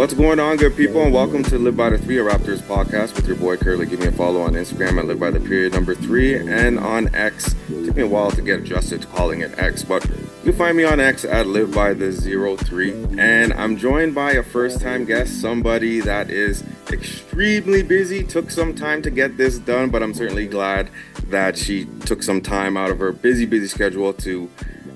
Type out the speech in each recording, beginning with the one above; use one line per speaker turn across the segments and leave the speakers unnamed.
What's going on, good people, and welcome to Live by the Three Raptors podcast with your boy Curly. Give me a follow on Instagram at Live by the Period number three and on X. It took me a while to get adjusted to calling it X, but you find me on X at Live by the Zero Three, and I'm joined by a first time guest, somebody that is extremely busy. Took some time to get this done, but I'm certainly glad that she took some time out of her busy, busy schedule to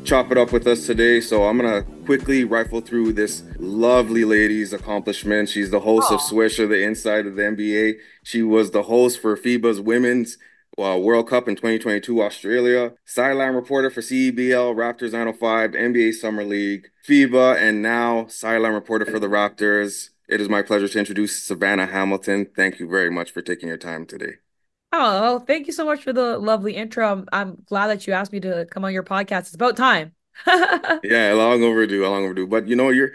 chop it up with us today. So I'm gonna quickly rifle through this lovely lady's accomplishments. She's the host Aww. of Swisher, the Inside of the NBA. She was the host for FIBA's Women's uh, World Cup in 2022 Australia, sideline reporter for CEBL, Raptors 905, NBA Summer League, FIBA, and now sideline reporter for the Raptors. It is my pleasure to introduce Savanna Hamilton. Thank you very much for taking your time today.
Oh, thank you so much for the lovely intro. I'm, I'm glad that you asked me to come on your podcast. It's about time.
yeah, long overdue, long overdue. But you know, you're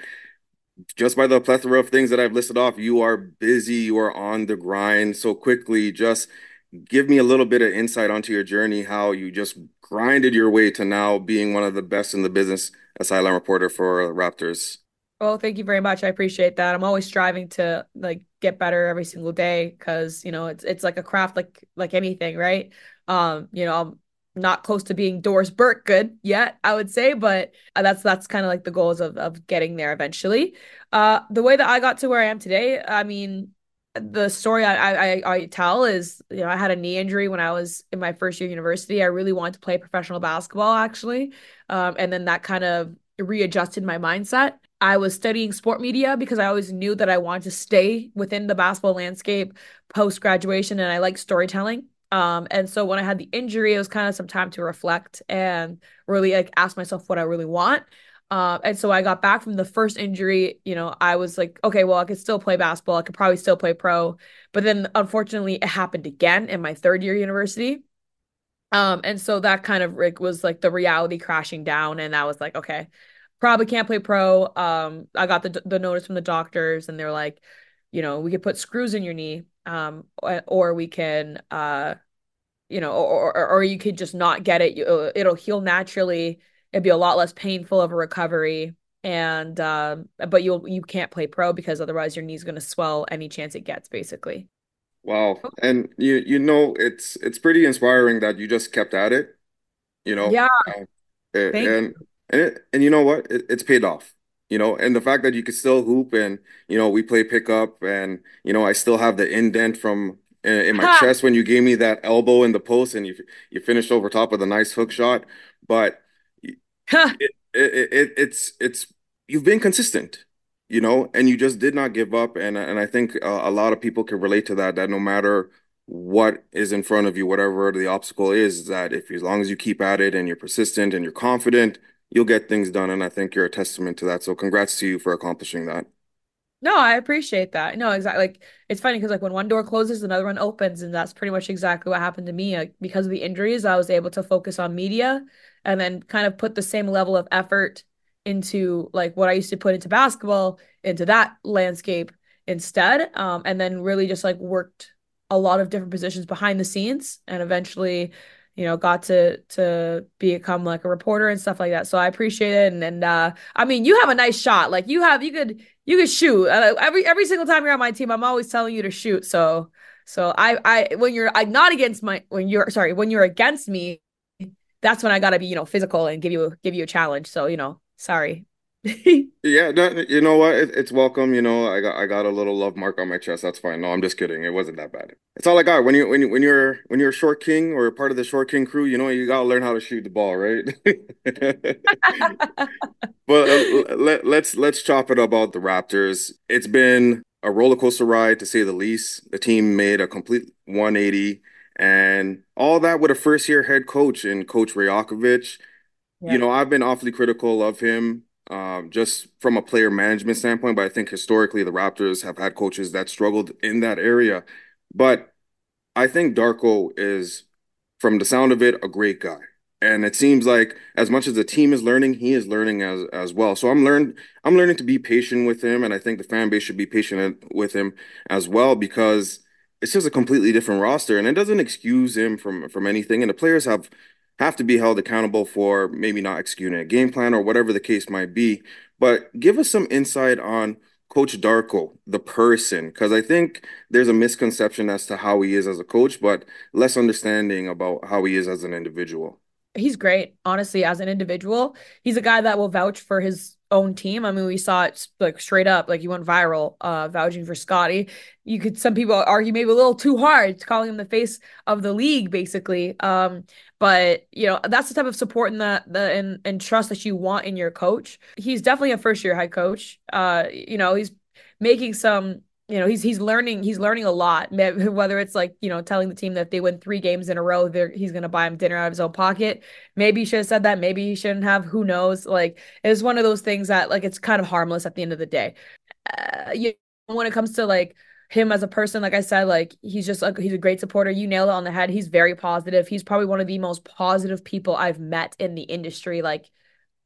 just by the plethora of things that I've listed off, you are busy, you are on the grind so quickly. Just give me a little bit of insight onto your journey, how you just grinded your way to now being one of the best in the business as sideline reporter for Raptors.
Well, thank you very much. I appreciate that. I'm always striving to like get better every single day because you know it's it's like a craft like like anything, right? Um, you know, I'm not close to being Doris Burke good yet, I would say, but uh, that's that's kind of like the goals of of getting there eventually. Uh, the way that I got to where I am today, I mean, the story I, I I tell is you know I had a knee injury when I was in my first year university. I really wanted to play professional basketball actually, um, and then that kind of readjusted my mindset. I was studying sport media because I always knew that I wanted to stay within the basketball landscape post graduation and I like storytelling. Um, and so when I had the injury, it was kind of some time to reflect and really like ask myself what I really want. Uh, and so I got back from the first injury, you know, I was like, okay, well, I could still play basketball. I could probably still play pro. But then unfortunately, it happened again in my third year university. Um, and so that kind of like was like the reality crashing down. And I was like, okay, probably can't play pro. Um, I got the the notice from the doctors, and they're like, you know, we could put screws in your knee, um, or we can, uh, you know, or, or or you could just not get it. Uh, it'll heal naturally. It'd be a lot less painful of a recovery, and um, but you'll you can't play pro because otherwise your knee's going to swell any chance it gets, basically.
Wow, and you you know it's it's pretty inspiring that you just kept at it. You know,
yeah.
Uh, and, and and it, and you know what? It, it's paid off. You know, and the fact that you could still hoop and you know we play pickup and you know I still have the indent from in, in my chest when you gave me that elbow in the post and you you finished over top with a nice hook shot. But it, it, it, it's it's you've been consistent you know, and you just did not give up. And and I think uh, a lot of people can relate to that. That no matter what is in front of you, whatever the obstacle is, that if as long as you keep at it and you're persistent and you're confident, you'll get things done. And I think you're a testament to that. So congrats to you for accomplishing that.
No, I appreciate that. No, exactly. Like it's funny because like when one door closes, another one opens, and that's pretty much exactly what happened to me. Like, because of the injuries, I was able to focus on media and then kind of put the same level of effort into like what I used to put into basketball into that landscape instead. Um, and then really just like worked a lot of different positions behind the scenes and eventually you know, got to to become like a reporter and stuff like that. So I appreciate it. And and uh, I mean, you have a nice shot. Like you have, you could you could shoot uh, every every single time you're on my team. I'm always telling you to shoot. So so I I when you're I'm not against my when you're sorry when you're against me, that's when I gotta be you know physical and give you give you a challenge. So you know, sorry.
yeah, no, you know what? It, it's welcome. You know, I got I got a little love mark on my chest. That's fine. No, I'm just kidding. It wasn't that bad. It's all I got. When you when you when you're when you're a short king or part of the short king crew, you know, you gotta learn how to shoot the ball, right? but uh, let, let's let's chop it about the Raptors. It's been a roller coaster ride to say the least. The team made a complete 180, and all that with a first year head coach and Coach Rajakovic. Yeah. You know, I've been awfully critical of him um, just from a player management standpoint. But I think historically the Raptors have had coaches that struggled in that area. But I think Darko is, from the sound of it, a great guy. And it seems like as much as the team is learning, he is learning as as well. So I'm learn I'm learning to be patient with him, and I think the fan base should be patient with him as well because it's just a completely different roster, and it doesn't excuse him from from anything. And the players have have to be held accountable for maybe not executing a game plan or whatever the case might be. But give us some insight on Coach Darko, the person, because I think there's a misconception as to how he is as a coach, but less understanding about how he is as an individual.
He's great, honestly, as an individual. He's a guy that will vouch for his own team. I mean, we saw it like straight up, like he went viral, uh, vouching for Scottie. You could some people argue maybe a little too hard, calling him the face of the league, basically. Um, but you know, that's the type of support and the the and, and trust that you want in your coach. He's definitely a first year head coach. Uh, you know, he's making some you know he's he's learning he's learning a lot. Whether it's like you know telling the team that they win three games in a row he's going to buy him dinner out of his own pocket. Maybe he should have said that maybe he shouldn't have who knows? Like it's one of those things that like it's kind of harmless at the end of the day. Uh, you know, when it comes to like him as a person like i said like he's just like he's a great supporter. You nail it on the head. He's very positive. He's probably one of the most positive people i've met in the industry like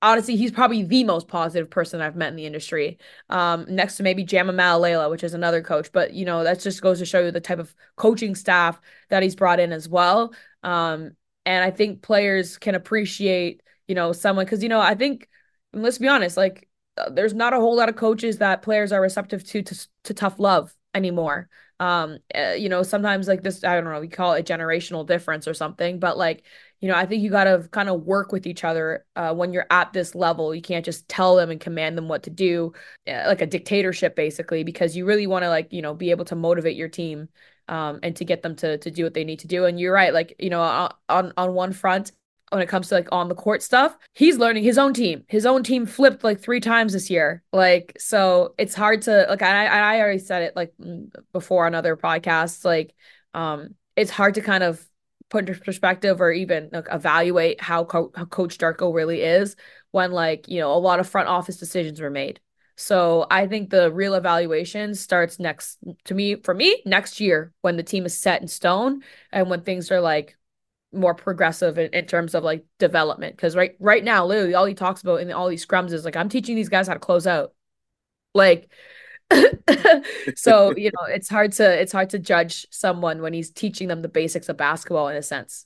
honestly, he's probably the most positive person I've met in the industry. Um, next to maybe Jama Mahlalela, which is another coach. But you know, that just goes to show you the type of coaching staff that he's brought in as well. Um, and I think players can appreciate, you know, someone because you know, I think let's be honest, like uh, there's not a whole lot of coaches that players are receptive to to, to tough love anymore um uh, you know sometimes like this i don't know we call it generational difference or something but like you know, I think you got to kind of work with each other uh, when you're at this level. You can't just tell them and command them what to do, uh, like a dictatorship, basically, because you really want to, like, you know, be able to motivate your team um, and to get them to to do what they need to do. And you're right, like, you know, on on one front, when it comes to like on the court stuff, he's learning his own team. His own team flipped like three times this year. Like, so it's hard to like. I I already said it like mm, before on other podcasts. Like, um, it's hard to kind of put into perspective or even like, evaluate how, Co- how Coach Darko really is when like you know a lot of front office decisions were made. So I think the real evaluation starts next to me for me next year when the team is set in stone and when things are like more progressive in, in terms of like development. Because right right now, literally all he talks about in all these scrums is like I'm teaching these guys how to close out. Like so you know it's hard to it's hard to judge someone when he's teaching them the basics of basketball in a sense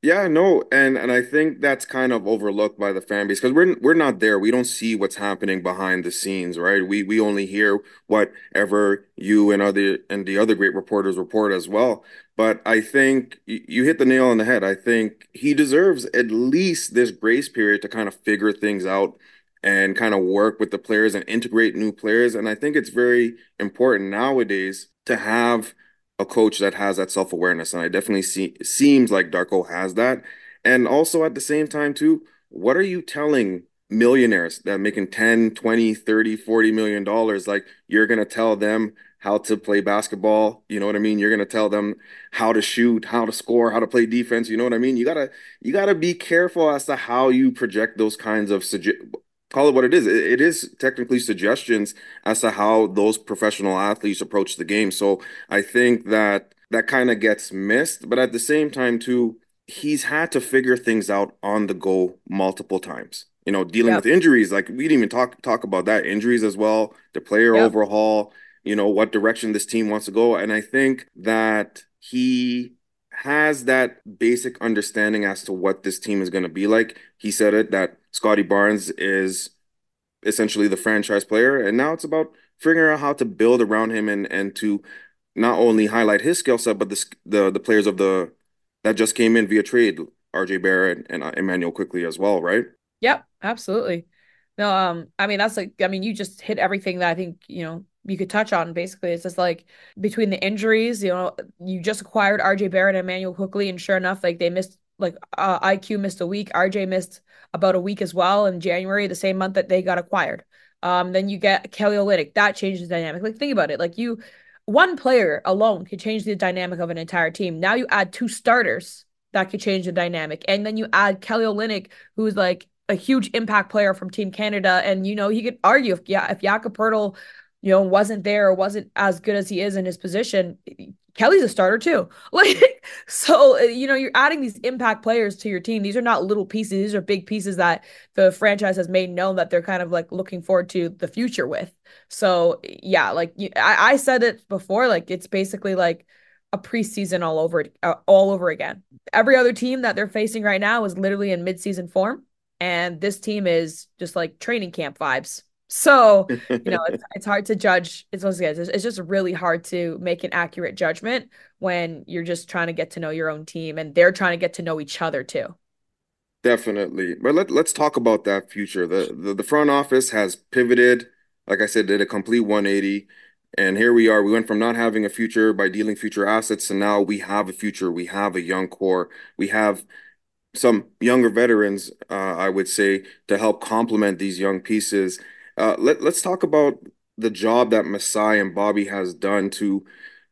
yeah, no, and and I think that's kind of overlooked by the fan base because we're we're not there. We don't see what's happening behind the scenes, right? We we only hear whatever you and other and the other great reporters report as well. But I think you hit the nail on the head. I think he deserves at least this grace period to kind of figure things out and kind of work with the players and integrate new players. And I think it's very important nowadays to have a coach that has that self awareness. And I definitely see seems like Darko has that. And also at the same time, too, what are you telling millionaires that making 10, 20, 30, 40 million dollars? Like you're gonna tell them how to play basketball. You know what I mean? You're gonna tell them how to shoot, how to score, how to play defense. You know what I mean? You gotta you gotta be careful as to how you project those kinds of call it what it is. It, it is technically suggestions as to how those professional athletes approach the game. So I think that that kind of gets missed. But at the same time, too, he's had to figure things out on the go multiple times. You know, dealing yep. with injuries, like we didn't even talk talk about that injuries as well, the player yep. overhaul. You know what direction this team wants to go, and I think that he has that basic understanding as to what this team is going to be like. He said it that Scottie Barnes is essentially the franchise player, and now it's about figuring out how to build around him and and to not only highlight his skill set, but the the the players of the that just came in via trade, RJ Barrett and, and uh, Immanuel Quickley as well, right?
Yep, absolutely. No, um, I mean that's like I mean you just hit everything that I think you know you could touch on basically. It's just like between the injuries, you know, you just acquired RJ Barrett and Immanuel Quickley, and sure enough, like they missed like uh, IQ missed a week, RJ missed about a week as well in January, the same month that they got acquired. Um, then you get Kelly Olynyk, that changes the dynamic. Like think about it, like you, one player alone could change the dynamic of an entire team. Now you add two starters that could change the dynamic, and then you add Kelly Olynyk, who's like a huge impact player from Team Canada, and you know he could argue if yeah if Jakob Poeltl you know, wasn't there or wasn't as good as he is in his position, Kelly's a starter too. Like, so, you know, you're adding these impact players to your team. These are not little pieces, these are big pieces that the franchise has made known that they're kind of like looking forward to the future with. So, yeah, like I, I said it before, like, it's basically like, a preseason all over uh, all over again. Every other team that they're facing right now is literally in midseason form and this team is just like training camp vibes So, you know, it's, it's hard to judge. It's, it's just really hard to make an accurate judgment when you're just trying to get to know your own team and they're trying to get to know each other too.
Definitely. But let, let's talk about that future. The, the the front office has pivoted, like I said, did a complete 180. And here we are. We went from not having a future by dealing future assets, and now we have a future. We have a young core. We have some younger veterans, uh, I would say, to help complement these young pieces. Uh, let, let's talk about the job that Masai and Bobby has done to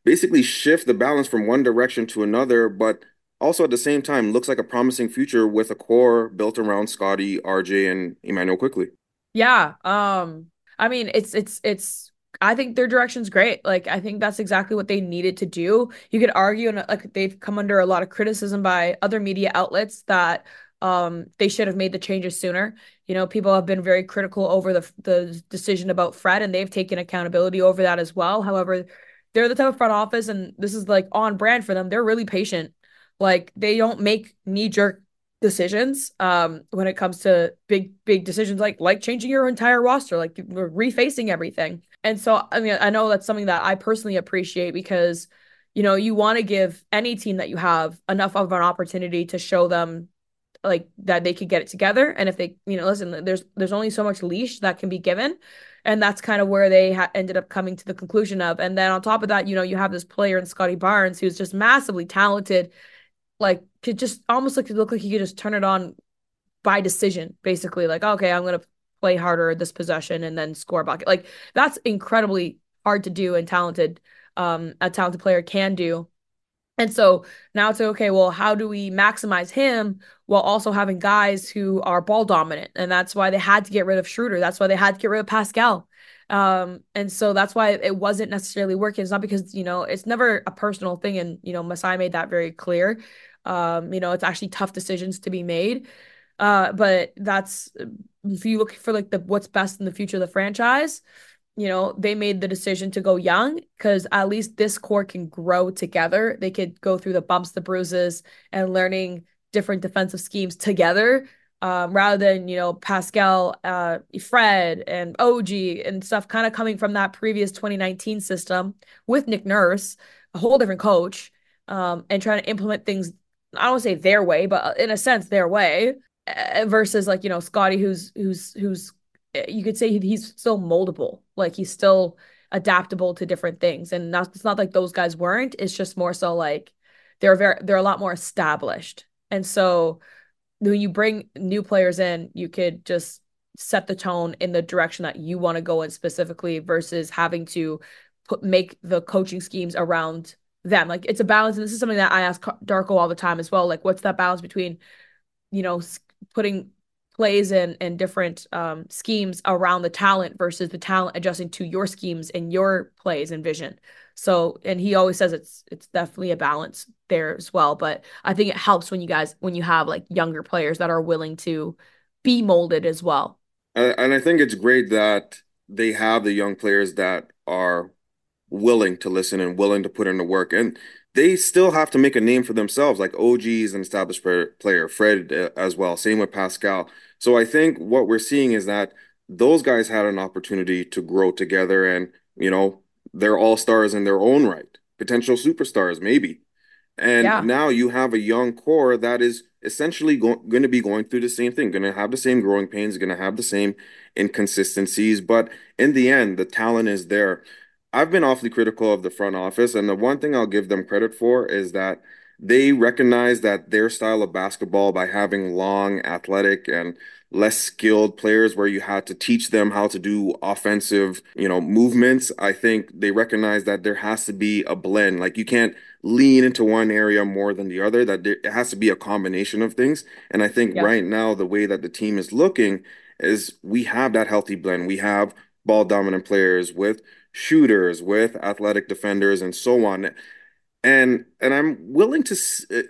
basically shift the balance from one direction to another, but also at the same time looks like a promising future with a core built around Scottie, RJ, and Immanuel Quickley.
Yeah. Um, I mean, it's it's it's I think their direction's great. Like I think that's exactly what they needed to do. You could argue and like they've come under a lot of criticism by other media outlets that um they should have made the changes sooner. You know, people have been very critical over the the decision about Fred and they've taken accountability over that as well. However, they're the type of front office and this is like on brand for them. They're really patient. Like they don't make knee jerk decisions um when it comes to big big decisions like like changing your entire roster like refacing everything and so i mean i know that's something that i personally appreciate because you know you want to give any team that you have enough of an opportunity to show them like that they could get it together and if they you know listen there's there's only so much leash that can be given and that's kind of where they ha- ended up coming to the conclusion of and then on top of that you know you have this player in Scottie Barnes who's just massively talented like could just almost like look like he could just turn it on by decision, basically. Like, okay, I'm gonna play harder this possession and then score bucket. Like that's incredibly hard to do and talented. Um, a talented player can do. And so now it's okay, well, how do we maximize him while also having guys who are ball dominant? And that's why they had to get rid of Schroeder. That's why they had to get rid of Pascal. Um, and so that's why it wasn't necessarily working. It's not because, you know, it's never a personal thing. And, you know, Masai made that very clear. Um, you know, it's actually tough decisions to be made. Uh, but that's if you look for like the what's best in the future of the franchise, you know, they made the decision to go young because at least this core can grow together. They could go through the bumps, the bruises, and learning different defensive schemes together. Um, rather than you know Pascal, uh, Fred, and OG and stuff, kind of coming from that previous 2019 system with Nick Nurse, a whole different coach, um, and trying to implement things I don't say their way, but uh, in a sense their way uh, versus like, you know, Scottie who's who's who's you could say he's still moldable. Like he's still adaptable to different things. And not, it's not like those guys weren't. It's just more so like they're very they're a lot more established. And so when you bring new players in, you could just set the tone in the direction that you want to go in specifically versus having to put make the coaching schemes around them. Like it's a balance, and this is something that I ask Darko all the time as well. Like, what's that balance between, you know, putting plays in and different um, schemes around the talent versus the talent adjusting to your schemes and your plays and vision. So, and he always says it's it's definitely a balance there as well. But I think it helps when you guys when you have like younger players that are willing to be molded as well.
And I think it's great that they have the young players that are willing to listen and willing to put in the work. And they still have to make a name for themselves. Like OG is an established player, Fred uh, as well. Same with Pascal. So I think what we're seeing is that those guys had an opportunity to grow together, and you know they're all stars in their own right, potential superstars maybe. And yeah. now you have a young core that is essentially go- going to be going through the same thing, going to have the same growing pains, going to have the same inconsistencies. But in the end, the talent is there. I've been awfully critical of the front office, and the one thing I'll give them credit for is that they recognize that their style of basketball by having long, athletic, and less skilled players where you had to teach them how to do offensive, you know, movements. I think they recognize that there has to be a blend. Like you can't lean into one area more than the other, that there, it has to be a combination of things. And I think yeah. right now, the way that the team is looking is we have that healthy blend. We have ball dominant players with shooters, with athletic defenders, and so on. And and I'm willing to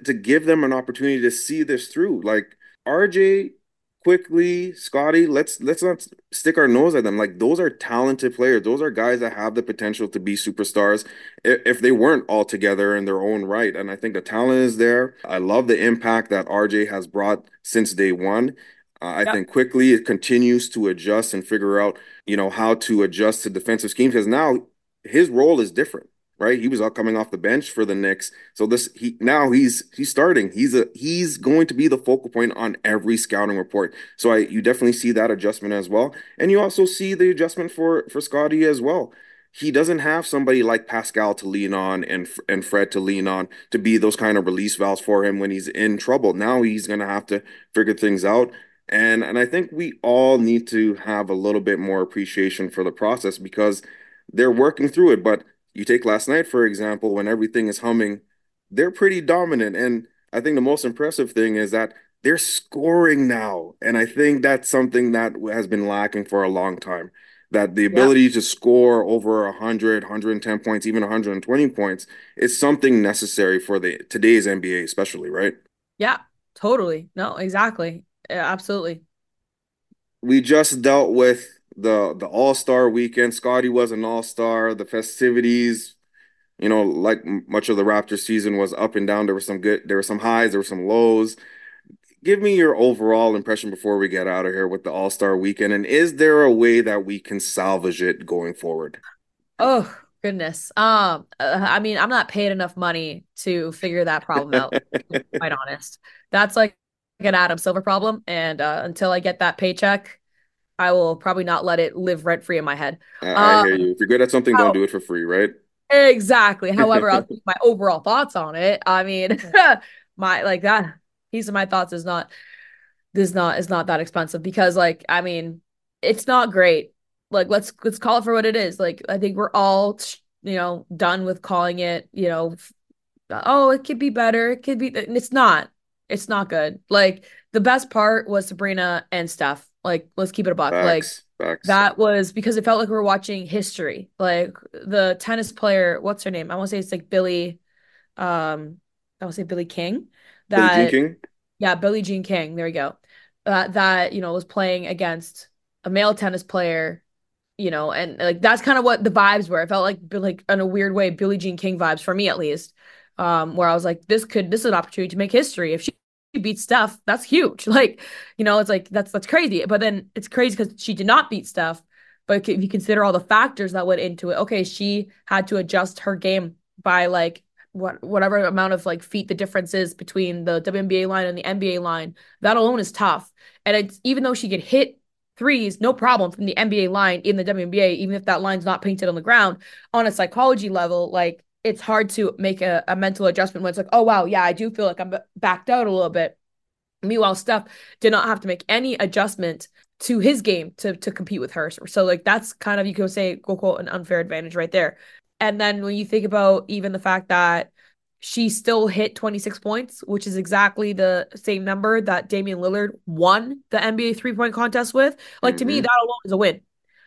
to give them an opportunity to see this through. Like RJ, Quickley, Scottie, let's let's not stick our nose at them. Like those are talented players. Those are guys that have the potential to be superstars if, if they weren't all together in their own right. And I think the talent is there. I love the impact that RJ has brought since day one. Uh, I yep. think Quickley it continues to adjust and figure out, you know, how to adjust to defensive schemes because now his role is different right? He was all coming off the bench for the Knicks. So this he now he's he's starting. He's a he's going to be the focal point on every scouting report. So I you definitely see that adjustment as well. And you also see the adjustment for for Scottie as well. He doesn't have somebody like Pascal to lean on and and Fred to lean on to be those kind of release valves for him when he's in trouble. Now he's going to have to figure things out. And and I think we all need to have a little bit more appreciation for the process because they're working through it, but you take last night, for example, when everything is humming, they're pretty dominant. And I think the most impressive thing is that they're scoring now. And I think that's something that has been lacking for a long time. That the ability yeah. to score over 100, 110 points, even 120 points is something necessary for the today's NBA, especially, right?
Yeah, totally. No, exactly. Yeah, absolutely.
We just dealt with the the All Star weekend. Scottie was an All Star. The festivities, you know, like much of the Raptors season was up and down. There were some good, there were some highs, there were some lows. Give me your overall impression before we get out of here with the All Star weekend, and is there a way that we can salvage it going forward?
Oh goodness, um, uh, I mean, I'm not paid enough money to figure that problem out. quite honest, that's like an Adam Silver problem, and uh, until I get that paycheck, I will probably not let it live rent free in my head.
I, I hear um, you. If you're good at something, don't do it for free, right?
Exactly. However, I'll my overall thoughts on it. I mean, my like that piece of my thoughts is not this not is not that expensive because like I mean, it's not great. Like let's let's call it for what it is. Like I think we're all you know done with calling it. You know, oh, it could be better. It could be. It's not. It's not good. Like the best part was Sabrina and Steph like, let's keep it a buck. Facts, like facts. that was because it felt like we were watching history. Like the tennis player, what's her name? I want to say it's like Billy. Um, I want to say Billy King. That Billie Jean King. Yeah, Billie Jean King. There we go. Uh, that you know was playing against a male tennis player you know, and like that's kind of what the vibes were. It felt like like in a weird way, Billie Jean King vibes for me at least. Um, where I was like, this could this is an opportunity to make history. If she beat Steph, that's huge. Like, you know, it's like that's that's crazy. But then it's crazy because she did not beat Steph. But if you consider all the factors that went into it, okay, she had to adjust her game by like what whatever amount of like feet the difference is between the WNBA line and the NBA line. That alone is tough. And it's even though she could hit threes, no problem from the NBA line in the WNBA, even if that line's not painted on the ground, on a psychology level, like it's hard to make a, a mental adjustment when it's like, oh wow, yeah, I do feel like I'm backed out a little bit. Meanwhile, Steph did not have to make any adjustment to his game to to compete with her. So like that's kind of you could say quote quote an unfair advantage right there. And then when you think about even the fact that she still hit 26 points, which is exactly the same number that Damian Lillard won the NBA three point contest with. Like mm-hmm. to me, mm-hmm. that alone is a win.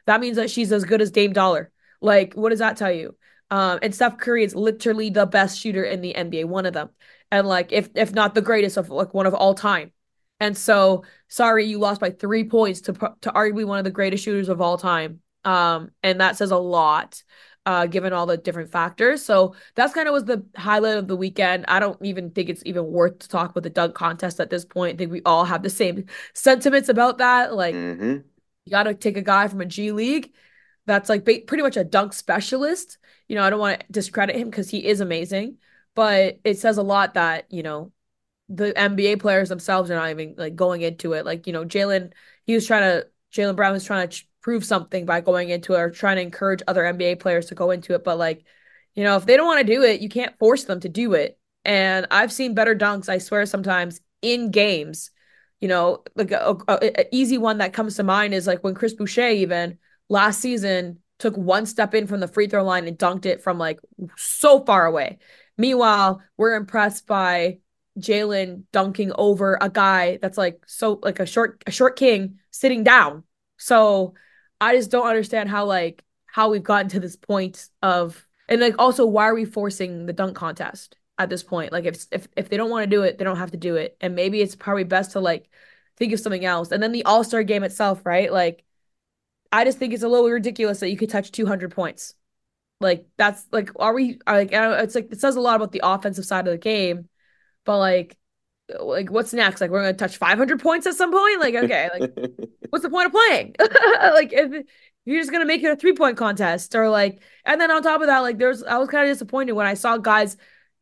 That means that she's as good as Dame Dollar. Like, what does that tell you? Um, and Steph Curry is literally the best shooter in the NBA, one of them, and like if if not the greatest of like one of all time. And so, sorry, you lost by three points to to arguably one of the greatest shooters of all time. Um, and that says a lot, uh, given all the different factors. So that's kind of was the highlight of the weekend. I don't even think it's even worth to talk about the dunk contest at this point. I think we all have the same sentiments about that. Like, mm-hmm. you got to take a guy from a G League that's like ba- pretty much a dunk specialist you know, I don't want to discredit him because he is amazing, but it says a lot that, you know, the NBA players themselves are not even like going into it. Like, you know, Jaylen, he was trying to, Jaylen Brown was trying to ch- prove something by going into it or trying to encourage other NBA players to go into it. But like, you know, if they don't want to do it, you can't force them to do it. And I've seen better dunks, I swear, sometimes in games. You know, like a, a, a easy one that comes to mind is like when Chris Boucher, even last season, took one step in from the free throw line and dunked it from like so far away. Meanwhile, we're impressed by Jaylen dunking over a guy that's like so like a short a short king sitting down. So I just don't understand how like how we've gotten to this point of and like also why are we forcing the dunk contest at this point? Like if if if they don't want to do it, they don't have to do it. And maybe it's probably best to like think of something else. And then the All-Star game itself, right? Like I just think it's a little ridiculous that you could touch 200 points. Like that's like, are we are like? It's like it says a lot about the offensive side of the game, but like like what's next? Like we're gonna touch 500 points at some point? Like okay, like what's the point of playing? like if you're just gonna make it a three point contest or like, and then on top of that, like there's I was kind of disappointed when I saw guys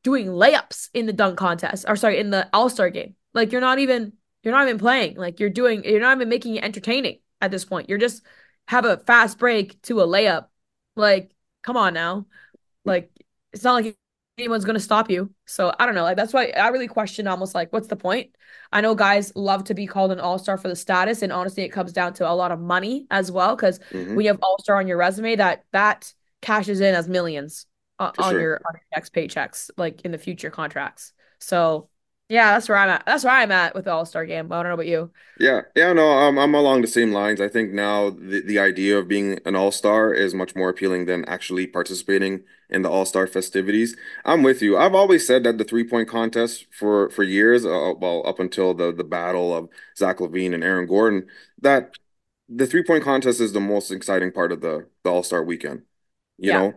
doing layups in the dunk contest or sorry in the All Star game. Like you're not even you're not even playing. Like you're doing you're not even making it entertaining at this point. You're just have a fast break to a layup. Like come on now, like it's not like anyone's going to stop you. So I don't know. Like that's why I really question almost like what's the point? I know guys love to be called an all-star for the status and honestly it comes down to a lot of money as well cuz mm-hmm. when you have all-star on your resume that that cashes in as millions uh, on sure. your on your next paychecks like in the future contracts. So yeah, that's where I'm at. That's where I'm at with the All Star game. I don't know about you.
Yeah, yeah, no, I'm I'm along the same lines. I think now the, the idea of being an All Star is much more appealing than actually participating in the All Star festivities. I'm with you. I've always said that the three point contest for for years, uh, well, up until the the battle of Zach LaVine and Aaron Gordon, that the three point contest is the most exciting part of the the All Star weekend. You yeah. know,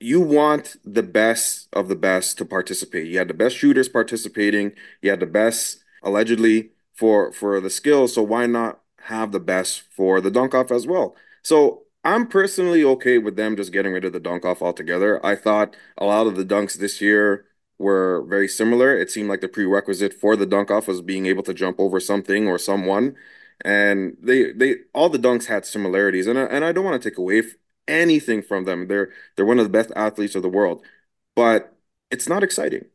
you want the best of the best to participate. You had the best shooters participating. You had the best allegedly for for the skills. So why not have the best for the dunk off as well? So I'm personally okay with them just getting rid of the dunk off altogether. I thought a lot of the dunks this year were very similar. It seemed like the prerequisite for the dunk off was being able to jump over something or someone. And they they all the dunks had similarities. And I, and I don't want to take away anything from them. They're they're one of the best athletes of the world, but it's not exciting,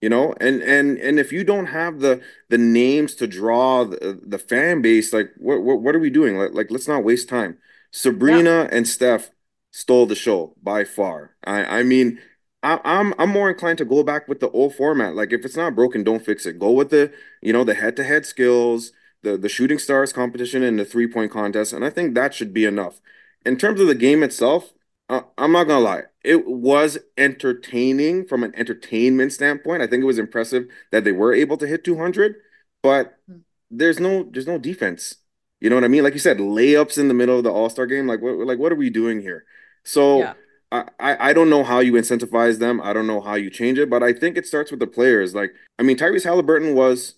you know. And and and if you don't have the the names to draw the, the fan base, like what, what what are we doing? Like, like let's not waste time. Sabrina yeah. and Steph stole the show by far. I I mean. I, I'm I'm more inclined to go back with the old format. Like if it's not broken, don't fix it. Go with the you know the head to head skills, the the shooting stars competition, and the three point contest, and I think that should be enough in terms of the game itself, uh, I'm not gonna lie, it was entertaining from an entertainment standpoint. I think it was impressive that they were able to hit 200, but hmm. there's no there's no defense. You know what I mean? Like you said, layups in the middle of the All Star game. Like what like what are we doing here? So. Yeah. I, I don't know how you incentivize them. I don't know how you change it, but I think it starts with the players. Like, I mean, Tyrese Halliburton was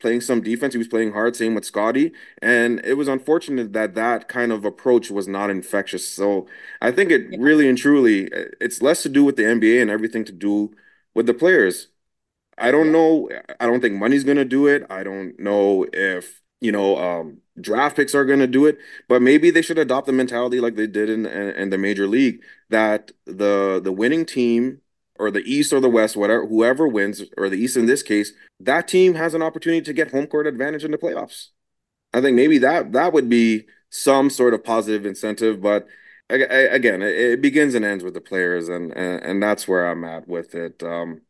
playing some defense. He was playing hard, same with Scottie. And it was unfortunate that that kind of approach was not infectious. So I think it really and truly, it's less to do with the NBA and everything to do with the players. I don't know. I don't think money's going to do it. I don't know if, you know, um, draft picks are going to do it, but maybe they should adopt the mentality like they did in, in the major league that the the winning team or the East or the West, whatever, whoever wins, or the East in this case, that team has an opportunity to get home court advantage in the playoffs. I think maybe that that would be some sort of positive incentive, but again, it begins and ends with the players, and and, and that's where I'm at with it. Um,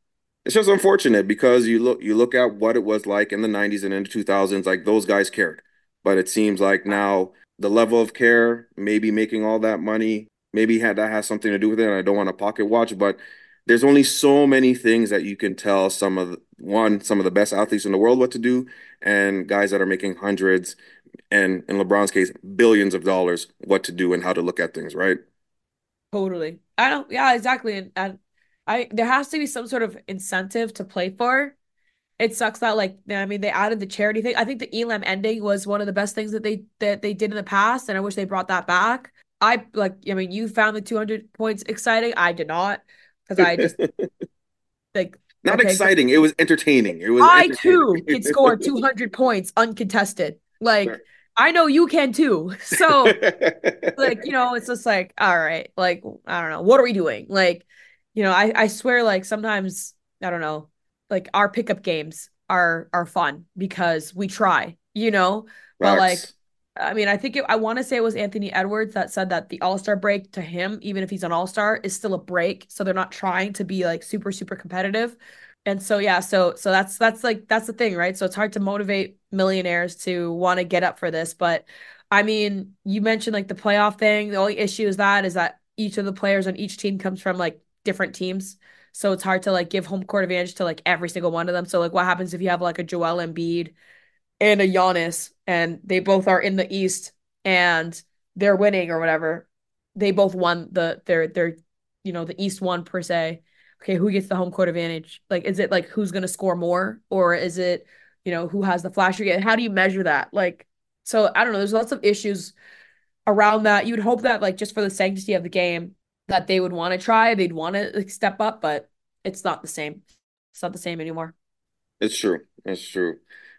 it's just unfortunate because you look you look at what it was like in the 90s and into 2000s, like those guys cared, but it seems like now the level of care, maybe making all that money, maybe had that has something to do with it. And I don't want to pocket watch, but there's only so many things that you can tell some of the, one some of the best athletes in the world what to do and guys that are making hundreds and in LeBron's case billions of dollars what to do and how to look at things right?
Totally. I don't yeah exactly and, and I there has to be some sort of incentive to play for. It sucks that like I mean they added the charity thing. I think the Elam ending was one of the best things that they that they did in the past and I wish they brought that back. I like I mean you found the 200 points exciting. I did not because I just like
not okay, exciting. It was entertaining. It was.
I too could score 200 points uncontested. Like sure. I know you can too. So like you know, it's just like all right, like I don't know, what are we doing? Like you know, I I swear, like sometimes I don't know, like our pickup games are are fun because we try, you know, but like I mean, I think it, I want to say it was Anthony Edwards that said that the All Star break to him, even if he's an All Star, is still a break. So they're not trying to be like super super competitive. And so yeah, so so that's that's like that's the thing, right? So it's hard to motivate millionaires to want to get up for this, but I mean, you mentioned like the playoff thing. The only issue is that is that each of the players on each team comes from like different teams. So it's hard to like give home court advantage to like every single one of them. So like what happens if you have like a Joel Embiid and a Giannis, and they both are in the East and they're winning or whatever. They both won the their their you know the East won per se. Okay, who gets the home court advantage? Like, is it like who's gonna score more, or is it you know, who has the flasher game. How do you measure that? Like, so I don't know. There's lots of issues around that. You would hope that, like, just for the sanctity of the game, that they would want to try, they'd want to like, step up, but it's not the same. It's not the same anymore.
It's true. It's true.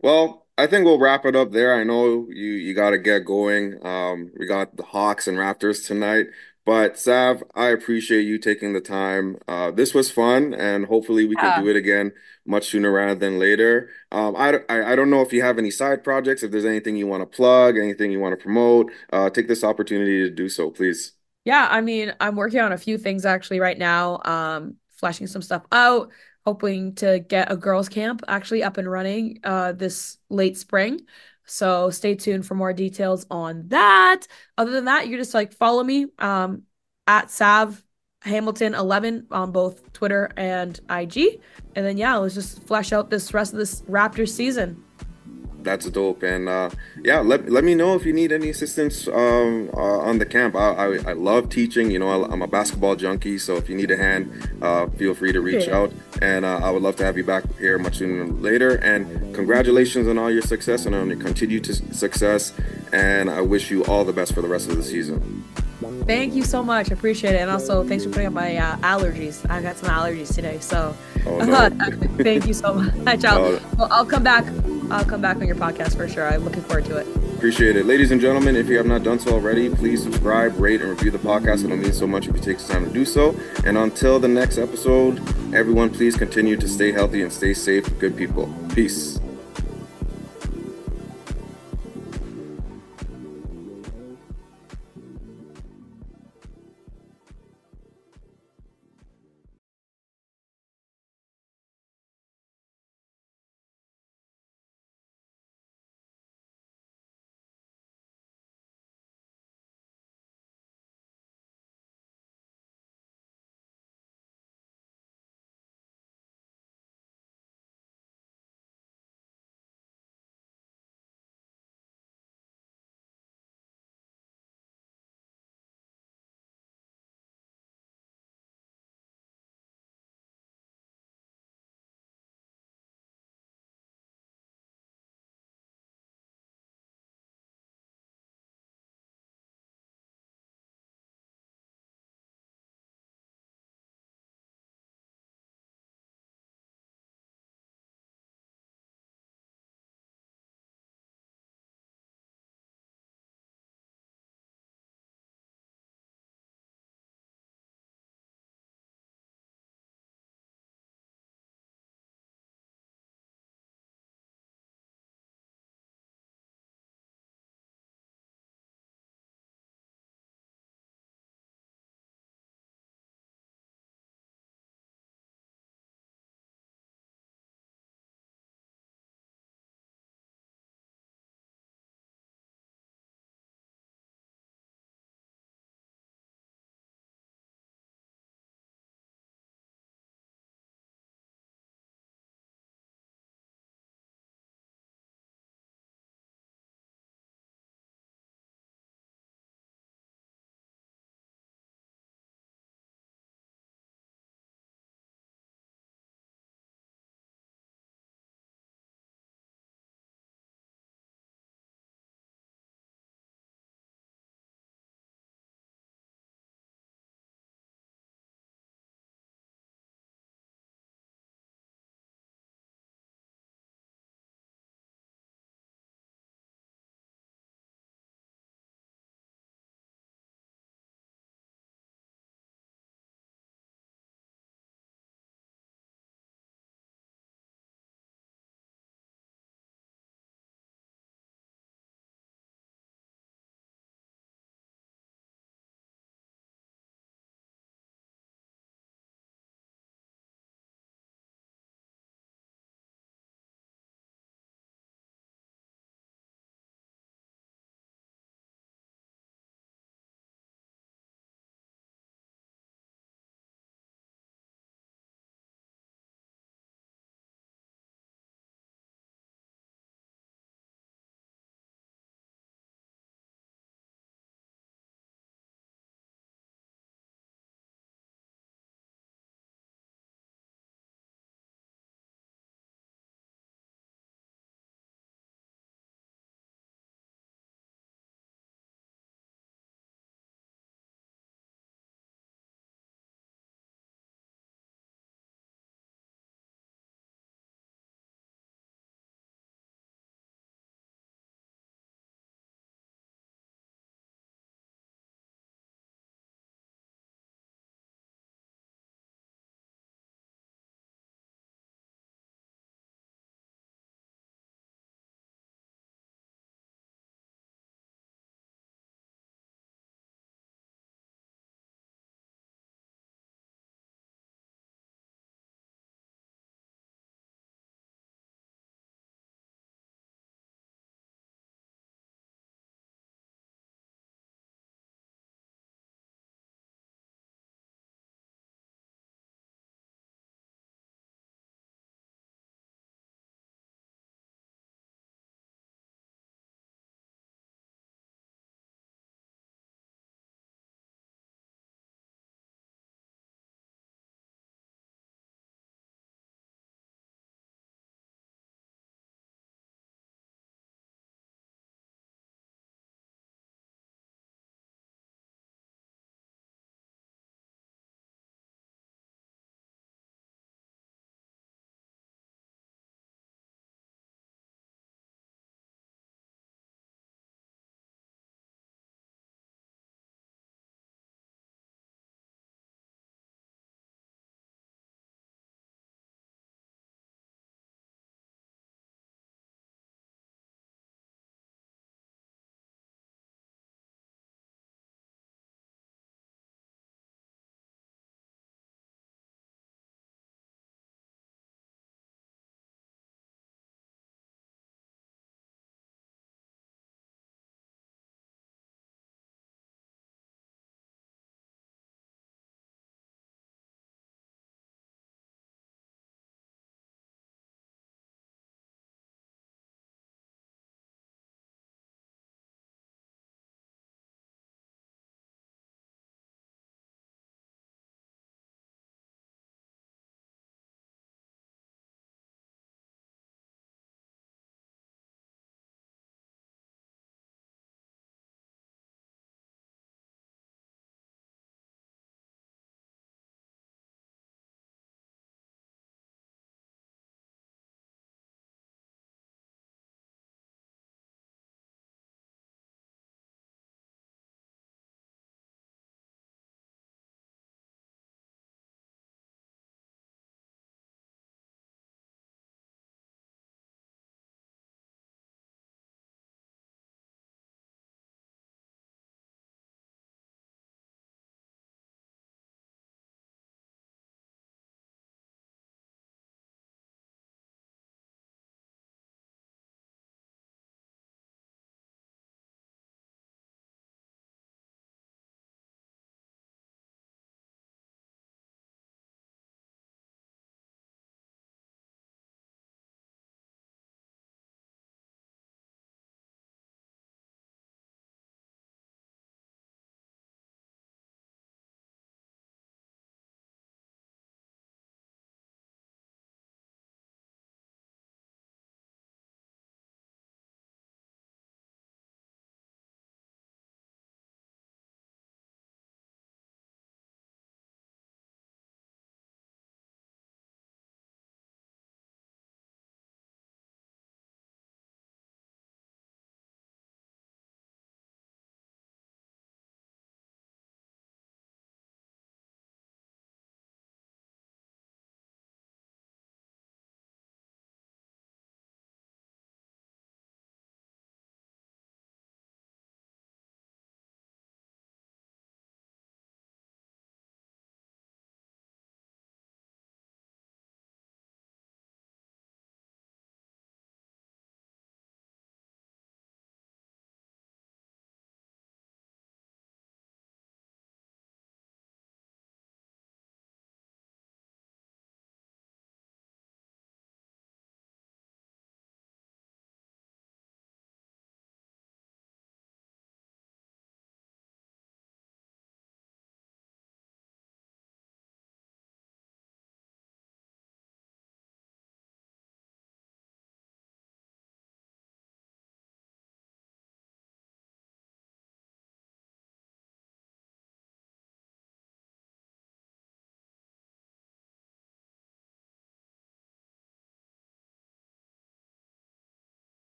Well, I think we'll wrap it up there. I know you you got to get going. Um, we got the Hawks and Raptors tonight, but Sav, I appreciate you taking the time. Uh, this was fun, and hopefully we can do it again much sooner rather than later. Um, I, I I don't know if you have any side projects, if there's anything you want to plug, anything you want to promote. Uh, take this opportunity to do so, please.
Yeah, I mean, I'm working on a few things actually right now, um, fleshing some stuff out, hoping to get a girls' camp actually up and running uh this late spring. So stay tuned for more details on that. Other than that, you just like follow me um at Sav Hamilton 11 on both Twitter and IG. And then yeah, let's just flesh out this rest of this Raptors season.
That's dope. And uh, yeah, let, let me know if you need any assistance um, uh, on the camp. I, I, I love teaching. You know, I, am a basketball junkie. So if you need a hand, uh, feel free to reach
Yeah.
out. And uh, I would love to have you back here much sooner than later. And congratulations on all your success and on your continued success. And I wish you all the best for the rest of the season.
Thank you so much. I appreciate it. And also thanks for putting up my uh, allergies. I got some allergies today. So
Oh, no.
thank you so much. I'll,
Oh.
well, I'll come back. I'll come back on your podcast for sure. I'm looking forward to it.
Appreciate it. Ladies and gentlemen, if you have not done so already, please subscribe, rate, and review the podcast. It'll mean so much if you take the time to do so. And until the next episode, everyone, please continue to stay healthy and stay safe, good people. Peace.